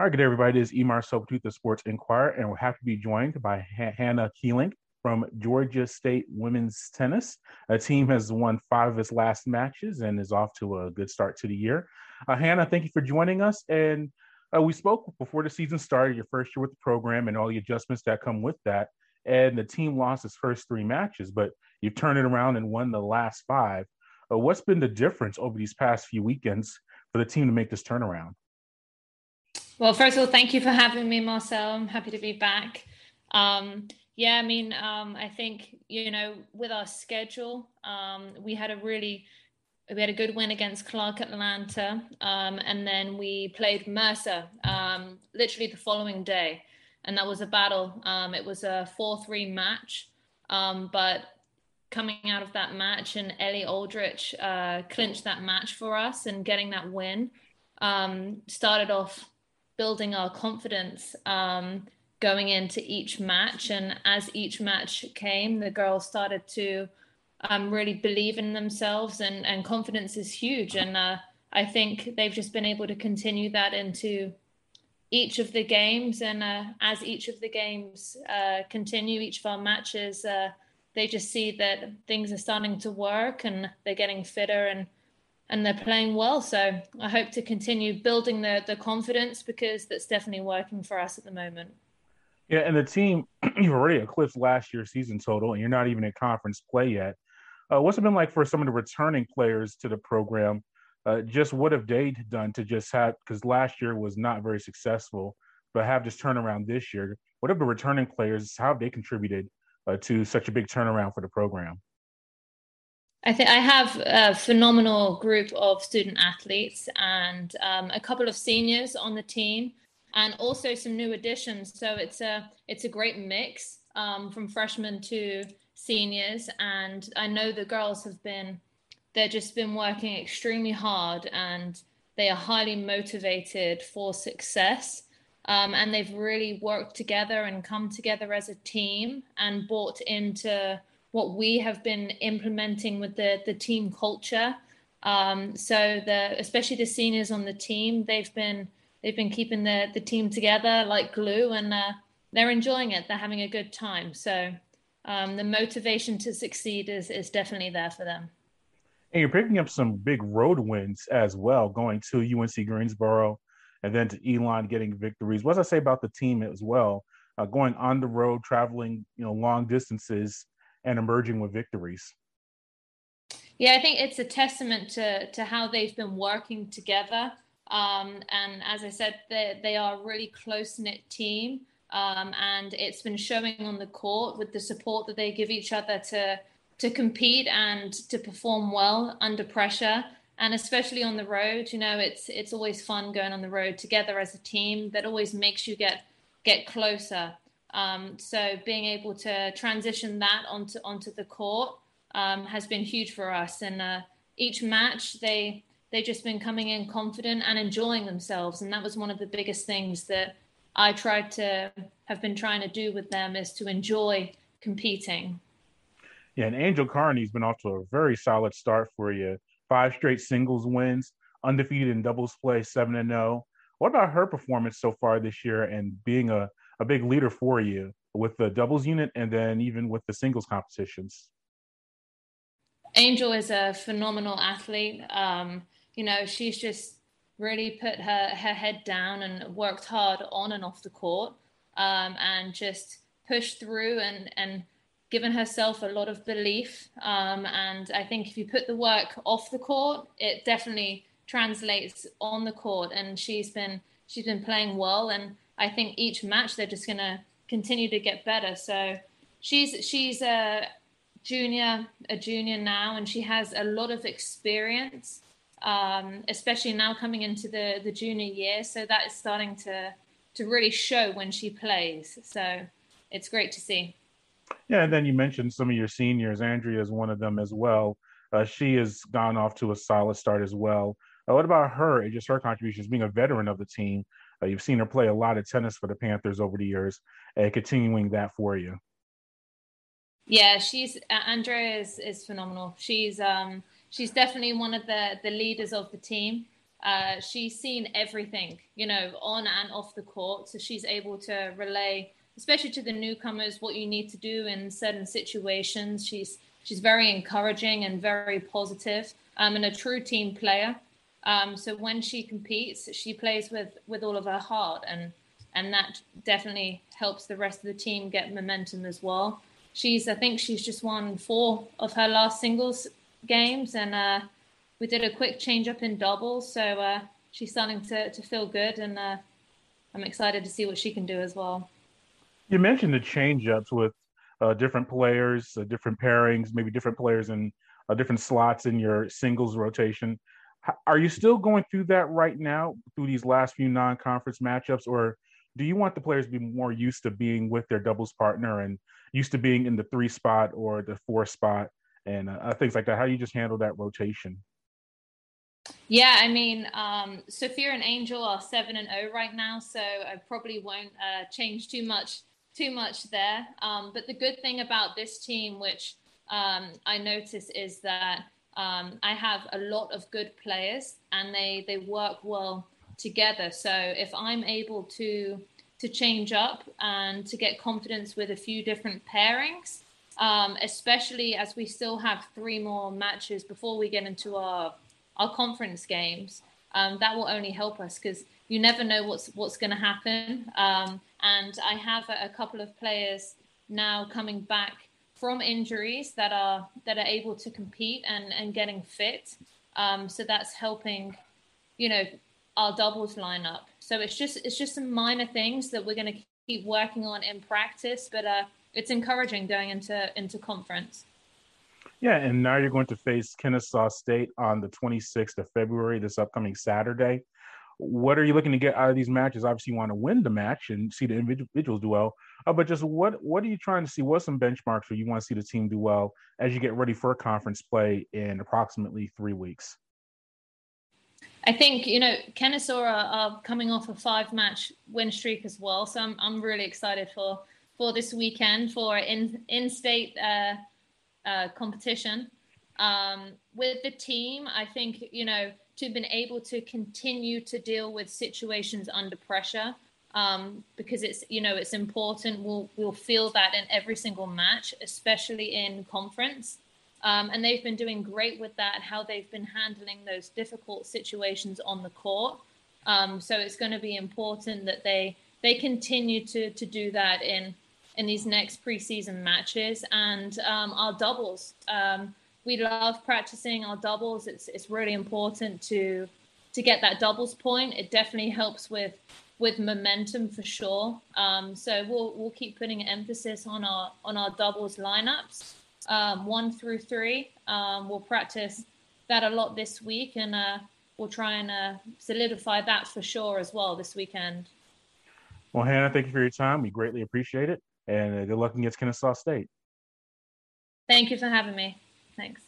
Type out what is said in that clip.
All right, good everybody. This is Marcel Pourtout, the Sports Inquirer, and we're happy to be joined by H- Hannah Keeling from Georgia State Women's Tennis. A team has won five of its last matches and is off to a good start to the year. Uh, Hannah, thank you for joining us. And uh, we spoke before the season started, your first year with the program, and all the adjustments that come with that. And the team lost its first three matches, but you've turned it around and won the last five. Uh, what's been the difference over these past few weekends for the team to make this turnaround? Well, first of all, thank you for having me, Marcel. I'm happy to be back. Um, yeah, I mean, um, I think you know, with our schedule, um, we had a really we had a good win against Clark Atlanta, um, and then we played Mercer um, literally the following day, and that was a battle. Um, it was a four-three match, but coming out of that match, and Ellie Aldrich uh, clinched that match for us, and getting that win started off building our confidence um, going into each match. And as each match came, the girls started to um, really believe in themselves, and, and confidence is huge. And uh, I think they've just been able to continue that into each of the games. And uh, as each of the games uh, continue, each of our matches, uh, they just see that things are starting to work and they're getting fitter and and they're playing well. So I hope to continue building the the confidence because that's definitely working for us at the moment. Yeah, and the team you've already eclipsed last year's season total, and you're not even in conference play yet. Uh, what's it been like for some of the returning players to the program? Uh, just what have they done to just have because last year was not very successful, but have this turnaround this year? What have the returning players? How have they contributed uh, to such a big turnaround for the program? I think I have a phenomenal group of student athletes and um, a couple of seniors on the team, and also some new additions. So it's a it's a great mix um, from freshmen to seniors, and I know the girls have been they've just been working extremely hard, and they are highly motivated for success. Um, and they've really worked together and come together as a team and bought into what we have been implementing with the the team culture. Um, so the especially the seniors on the team, they've been they've been keeping the the team together like glue, and uh, they're enjoying it. They're having a good time. So um, the motivation to succeed is is definitely there for them. And you're picking up some big road wins as well, going to UNC Greensboro and then to Elon getting victories. What does I say about the team as well? Uh, going on the road, traveling, you know, long distances and emerging with victories. Yeah, I think it's a testament to to how they've been working together. Um, and as I said, they, they are a really close knit team. Um, and it's been showing on the court with the support that they give each other to to compete and to perform well under pressure and especially on the road you know it's it's always fun going on the road together as a team that always makes you get get closer um, so being able to transition that onto onto the court um, has been huge for us. And uh, each match, they they've just been coming in confident and enjoying themselves. And that was one of the biggest things that I tried to have been trying to do with them is to enjoy competing. Yeah, and Angel Carney's been off to a very solid start for you. Five straight singles wins, undefeated in doubles play, seven and zero. Oh. What about her performance so far this year and being a a big leader for you with the doubles unit and then even with the singles competitions? Angel is a phenomenal athlete. Um, you know, she's just really put her, her head down and worked hard on and off the court um, and just pushed through and, and given herself a lot of belief. Um, and I think if you put the work off the court, it definitely translates on the court. And she's been she's been playing well and I think each match they're just going to continue to get better. So she's she's a junior, a junior now, and she has a lot of experience, um, especially now coming into the the junior year. So that is starting to to really show when she plays. So it's great to see. Yeah, and then you mentioned some of your seniors. Andrea is one of them as well. Uh, she has gone off to a solid start as well. Uh, what about her and just her contributions, being a veteran of the team? Uh, you've seen her play a lot of tennis for the Panthers over the years, and continuing that for you. Yeah, she's Andrea is, is phenomenal. She's um she's definitely one of the the leaders of the team. uh, she's seen everything, you know, on and off the court. So she's able to relay, especially to the newcomers, what you need to do in certain situations. She's she's very encouraging and very positive, um, and a true team player. Um, so when she competes, she plays with with all of her heart, and and that definitely helps the rest of the team get momentum as well. She's, I think, she's just won four of her last singles games, and uh, we did a quick change up in doubles, so uh, she's starting to to feel good, and uh, I'm excited to see what she can do as well. You mentioned the change ups with uh, different players, uh, different pairings, maybe different players in uh, different slots in your singles rotation. Are you still going through that right now through these last few non-conference matchups, or do you want the players to be more used to being with their doubles partner and used to being in the three spot or the four spot and uh, things like that? How do you just handle that rotation? Yeah, I mean, um, Sophia and Angel are seven and zero oh right now, so I probably won't uh, change too much too much there. Um, but the good thing about this team, which um, I notice, is that um, I have a lot of good players, and they they work well together. So if I'm able to to change up and to get confidence with a few different pairings, um, especially as we still have three more matches before we get into our our conference games. Um, that will only help us because you never know what's what's going to happen. Um, and I have a, a, couple of players now coming back from injuries that are that are able to compete and and getting fit. Um, so that's helping, you know, our doubles lineup. So it's just it's just some minor things that we're going to keep working on in practice, but uh, it's encouraging going into into conference. Yeah, and now you're going to face Kennesaw State on the 26th of February, this upcoming Saturday. What are you looking to get out of these matches? Obviously, you want to win the match and see the individuals do well, uh, but just what what are you trying to see? What's some benchmarks where you want to see the team do well as you get ready for a conference play in approximately three weeks? I think you know Kennesaw are, are coming off a five match win streak as well, so I'm I'm really excited for for this weekend for in in state. Uh, uh, competition. Um, with the team, I think, you know, to have been able to continue to deal with situations under pressure um, because it's, you know, it's important. We'll, we'll feel that in every single match, especially in conference. Um, and they've been doing great with that, how they've been handling those difficult situations on the court. Um, so it's going to be important that they they continue to to do that in in these next preseason matches and um, our doubles. Um, we love practicing our doubles. It's it's really important to to get that doubles point. It definitely helps with with momentum for sure. Um, so we'll we'll keep putting emphasis on our on our doubles lineups, um, one through three. Um, we'll practice that a lot this week, and uh, we'll try and uh, solidify that for sure as well this weekend. Well, Hannah, thank you for your time. We greatly appreciate it and uh, good luck against Kennesaw State. Thank you for having me. Thanks.